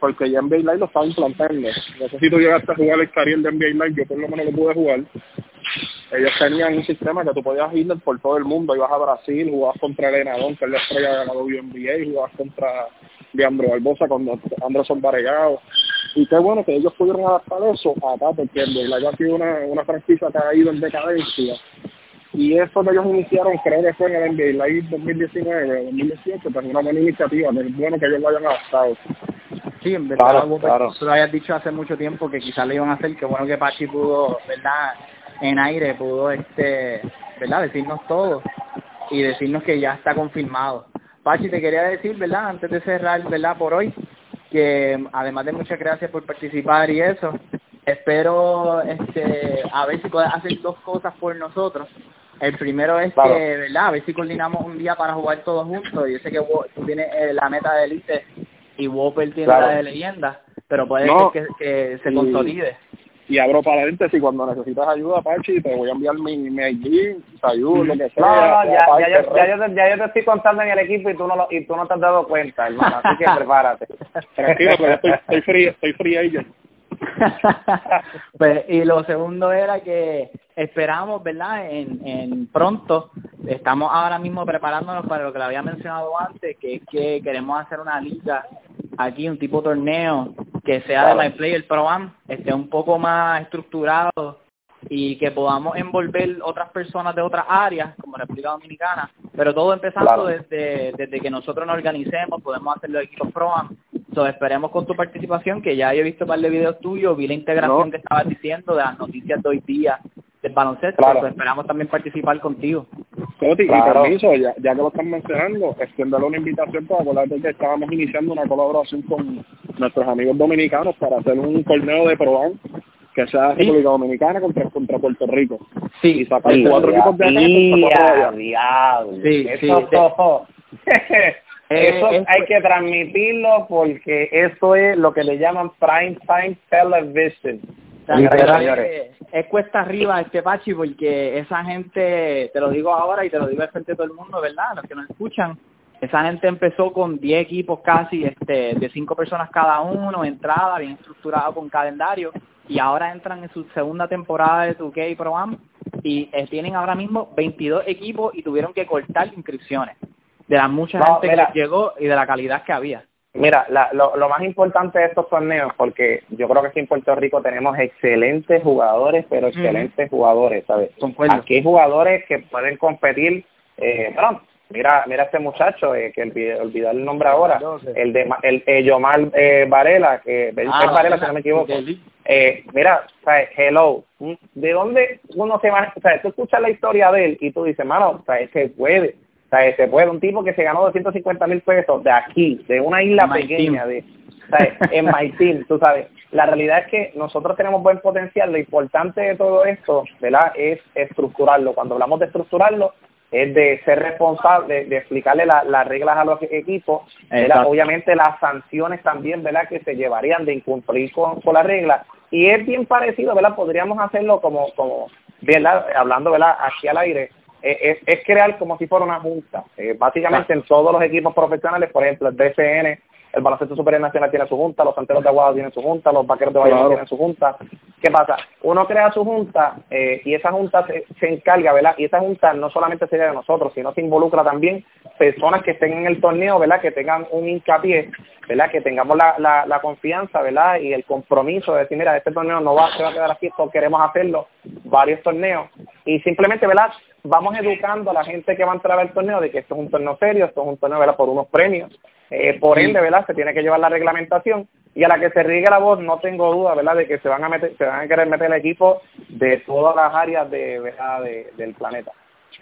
porque ya NBA Live lo estaba implantando. No sé si tú llegaste a jugar el carril de NBA Live, yo por lo menos lo pude jugar. Ellos tenían un sistema que tú podías ir por todo el mundo, ibas a Brasil, jugabas contra Elena Don, que es la estrella de la WNBA, jugabas contra Leandro Barbosa, con Anderson Varellado. Y qué bueno que ellos pudieron adaptar eso acá, porque NBA Live ha sido una, una franquicia que ha ido en decadencia. Y eso que ellos iniciaron, creo que fue en el NBA Live 2019 2018, pues una buena iniciativa, es bueno que ellos lo hayan adaptado. Sí, en verdad, claro, tú lo habías dicho hace mucho tiempo que quizás le iban a hacer, que bueno que Pachi pudo, ¿verdad? En aire pudo, este, ¿verdad? Decirnos todo y decirnos que ya está confirmado. Pachi, te quería decir, ¿verdad? Antes de cerrar, ¿verdad? Por hoy, que además de muchas gracias por participar y eso, espero, este, a ver si puedes hacer dos cosas por nosotros. El primero es que, ¿verdad? A ver si coordinamos un día para jugar todos juntos. Yo sé que tú tienes eh, la meta de elite y Whopper tiene la de leyenda, pero puede ser que, se consolide. Y abro si cuando necesitas ayuda, Pachi, te voy a enviar mi, mi ID, te ayudo, lo que sea. No, no, ya, ya, yo, ya, yo te, ya yo te estoy contando en el equipo y tú no, lo, y tú no te has dado cuenta, hermano, así que <laughs> prepárate. Tranquilo, pero estoy, estoy free, estoy free ahí <laughs> pues, y lo segundo era que esperamos, ¿verdad? En, en pronto, estamos ahora mismo preparándonos para lo que le había mencionado antes, que es que queremos hacer una liga aquí, un tipo de torneo que sea de My Player Pro Am, esté un poco más estructurado y que podamos envolver otras personas de otras áreas, como República Dominicana, pero todo empezando desde, desde que nosotros nos organicemos, podemos hacer los equipos Pro Am. Entonces esperemos con tu participación, que ya he visto un par de videos tuyos, vi la integración que estabas diciendo de las noticias de hoy día del baloncesto, esperamos también participar contigo. Coti, y permiso, ya, ya que lo están mencionando, extiéndale una invitación para acordarte que estábamos iniciando una colaboración con nuestros amigos dominicanos para hacer un torneo de Pro que sea República Dominicana contra, contra Puerto Rico. Sí, y sacar cuatro equipos de acá y cuatro de allá. Sí, <laughs> eso, eso hay que transmitirlo porque eso es lo que le llaman prime time television. es, cuesta arriba este Pachi porque esa gente, te lo digo ahora y te lo digo al frente de todo el mundo, ¿verdad? Los que nos escuchan, esa gente empezó con 10 equipos casi, este, de 5 personas cada uno, entrada, bien estructurado con calendario y ahora entran en su segunda temporada de 2K Pro Am y eh, tienen ahora mismo 22 equipos y tuvieron que cortar inscripciones de la mucha gente que llegó y de la calidad que había. Mira, lo, lo más importante de estos torneos, porque yo creo que aquí en Puerto Rico tenemos excelentes jugadores, pero excelentes jugadores, ¿sabes? Aquí hay jugadores que pueden competir, eh, mira mira este muchacho eh, que olvidar el nombre ahora el de el eh, Yomar eh, Varela que ah, Varela si no me equivoco eh, mira ¿sabes? hello de dónde uno se va ¿sabes? tú escuchas la historia de él y tú dices mano ¿sabes? que puede ¿sabes? se puede un tipo que se ganó 250 mil pesos de aquí de una isla pequeña de ¿sabes? en <laughs> Maitín tú sabes la realidad es que nosotros tenemos buen potencial lo importante de todo esto ¿verdad? es estructurarlo cuando hablamos de estructurarlo es de ser responsable, de, explicarle las reglas a los equipos, obviamente las sanciones también, ¿verdad? Que se llevarían de incumplir con, con las reglas. Y es bien parecido, ¿verdad? Podríamos hacerlo como, como ¿verdad? Hablando, ¿verdad? Aquí al aire, es, es crear como si fuera una junta. Eh, básicamente en todos los equipos profesionales, por ejemplo, el DCN el baloncesto superior nacional tiene su junta, los santeros de Aguado tienen su junta, los vaqueros de Bayamón tienen su junta. ¿Qué pasa? Uno crea su junta eh, y esa junta se, se, encarga, ¿verdad? Y esa junta no solamente sería de nosotros, sino se involucra también personas que estén en el torneo, ¿verdad? Que tengan un hincapié, ¿verdad? Que tengamos la, la, la confianza, ¿verdad? Y el compromiso de decir, mira, este torneo no va, se va a quedar aquí, todos queremos hacerlo, varios torneos. Y simplemente, ¿verdad? Vamos educando a la gente que va a entrar al torneo de que esto es un torneo serio, esto es un torneo, ¿verdad? Por unos premios eh, por ende, ¿verdad? Se tiene que llevar la reglamentación y a la que se riegue la voz no tengo duda, ¿verdad? De que se van a meter, se van a querer meter el equipo de todas las áreas de, ¿verdad? del planeta.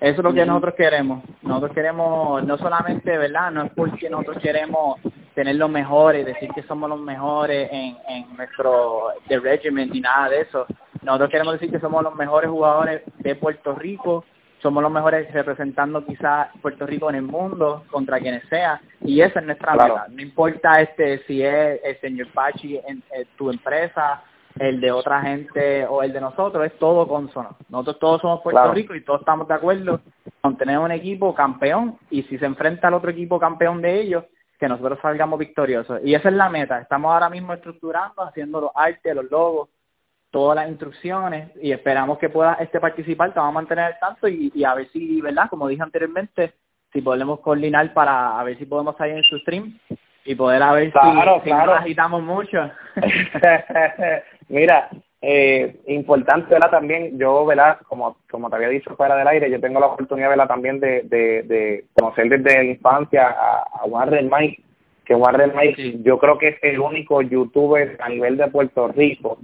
Eso es lo que nosotros queremos. Nosotros queremos, no solamente, ¿verdad? No es porque nosotros queremos tener los mejores, decir que somos los mejores en, en nuestro de regiment ni nada de eso. Nosotros queremos decir que somos los mejores jugadores de Puerto Rico somos los mejores representando quizá Puerto Rico en el mundo contra quienes sea y esa es nuestra meta. No importa este si es el señor Pachi en, tu empresa el de otra gente o el de nosotros es todo consono. Nosotros todos somos Puerto Rico y todos estamos de acuerdo con tener un equipo campeón y si se enfrenta al otro equipo campeón de ellos que nosotros salgamos victoriosos. Y esa es la meta. Estamos ahora mismo estructurando haciendo los artes los logos todas las instrucciones y esperamos que pueda este participar, te vamos a mantener al tanto y, y a ver si, ¿verdad? Como dije anteriormente, si podemos coordinar para a ver si podemos salir en su stream y poder a ver si, nos agitamos mucho. <laughs> Mira, eh, importante, ¿verdad? También yo, ¿verdad? Como, como te había dicho fuera del aire, yo tengo la oportunidad, ¿verdad? También de, de, de conocer desde la infancia a, a Warren Mike, que Warren Mike yo creo que es el único youtuber a nivel de Puerto Rico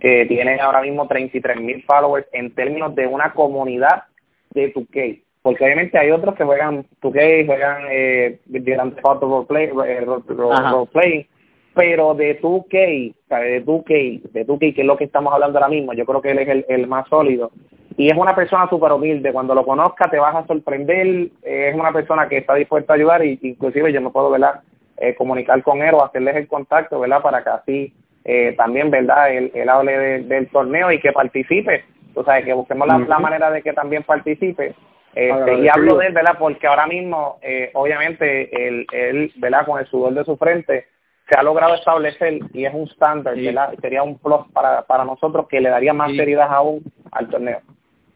que tiene ahora mismo 33 mil followers en términos de una comunidad de 2K. Porque obviamente hay otros que juegan 2K, juegan eh, Theft Roleplay, role, pero de 2K, de 2K, de 2K, que es lo que estamos hablando ahora mismo, yo creo que él es el, el más sólido. Y es una persona súper humilde, cuando lo conozca te vas a sorprender, es una persona que está dispuesta a ayudar y inclusive yo me puedo, ¿verdad? Eh, comunicar con él o hacerles el contacto, ¿verdad? Para que así eh, también, ¿verdad?, él, él hable del torneo y que participe. O sea, que busquemos la, manera de que también participe. Este, y hablo de él, ¿verdad?, porque ahora mismo, eh, obviamente, él, él, ¿verdad?, con el sudor de su frente, se ha logrado establecer y es un estándar, ¿verdad? Sería un plus para, para nosotros que le daría más seriedad aún al torneo.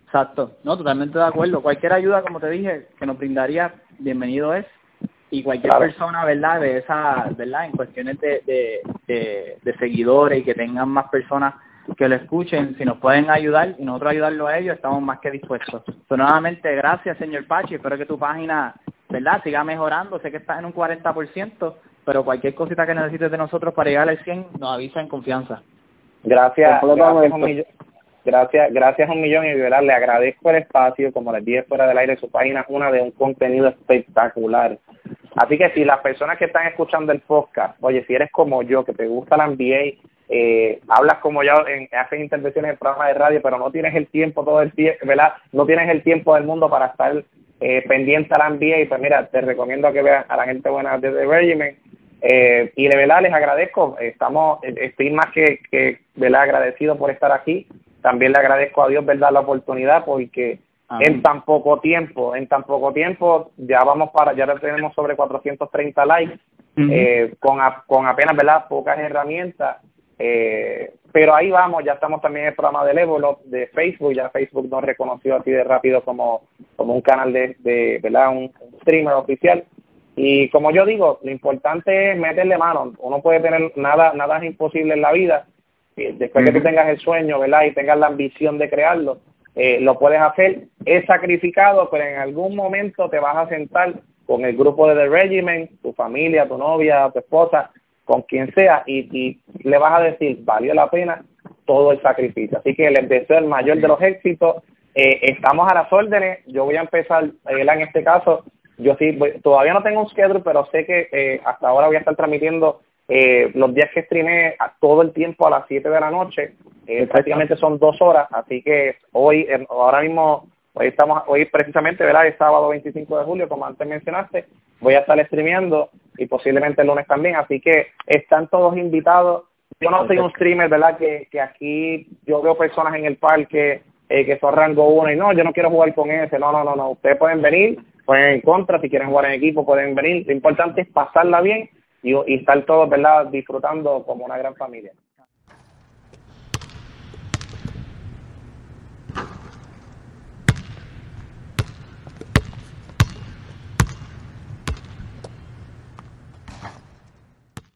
Exacto, no, totalmente de acuerdo. Cualquier ayuda, como te dije, que nos brindaría, bienvenido es y cualquier persona, ¿verdad? De esa, ¿verdad? En cuestiones de, de, de, seguidores y que tengan más personas que lo escuchen, si nos pueden ayudar y nosotros ayudarlo a ellos, estamos más que dispuestos. So, nuevamente, gracias, señor Pachi. Espero que tu página, ¿verdad?, siga mejorando. Sé que está en un 40%, pero cualquier cosita que necesites de nosotros para llegar al 100, nos avisa en confianza. Gracias. gracias Gracias, gracias un millón y verdad le agradezco el espacio, como les dije fuera del aire, su página una de un contenido espectacular. Así que si las personas que están escuchando el podcast, oye, si eres como yo, que te gusta la NBA eh, hablas como ya en, haces intervenciones en programas de radio, pero no tienes el tiempo todo el tiempo, ¿verdad? No tienes el tiempo del mundo para estar eh, pendiente a la NBA pues mira, te recomiendo que veas a la gente buena de The Regimen eh, y de verdad les agradezco, estamos, estoy más que, que ¿verdad? agradecido por estar aquí, también le agradezco a Dios verdad la oportunidad porque en tan poco tiempo, en tan poco tiempo ya vamos para, ya tenemos sobre 430 likes, eh, con, con apenas verdad pocas herramientas eh, pero ahí vamos, ya estamos también en el programa de Level de Facebook, ya Facebook nos reconoció así de rápido como, como un canal de, de ¿verdad? Un, streamer oficial. Y como yo digo, lo importante es meterle mano. Uno puede tener nada, nada es imposible en la vida. Después que tú tengas el sueño, ¿verdad? Y tengas la ambición de crearlo, eh, lo puedes hacer. Es sacrificado, pero en algún momento te vas a sentar con el grupo de The Regiment, tu familia, tu novia, tu esposa, con quien sea y, y le vas a decir, valió la pena todo el sacrificio. Así que les deseo el mayor de los éxitos. Eh, estamos a las órdenes. Yo voy a empezar, eh, en este caso, yo sí, todavía no tengo un schedule, pero sé que eh, hasta ahora voy a estar transmitiendo eh, los días que streamé a todo el tiempo a las 7 de la noche. prácticamente son dos horas, así que hoy, ahora mismo, hoy estamos, hoy precisamente, ¿verdad? Es sábado 25 de julio, como antes mencionaste, voy a estar streameando y posiblemente el lunes también, así que están todos invitados. Yo no soy un streamer, ¿verdad? Que, que aquí yo veo personas en el parque eh, que son rango uno y no, yo no quiero jugar con ese, no, no, no, no, ustedes pueden venir, pueden en contra, si quieren jugar en equipo pueden venir, lo importante es pasarla bien y, estar todos, ¿verdad? Disfrutando como una gran familia.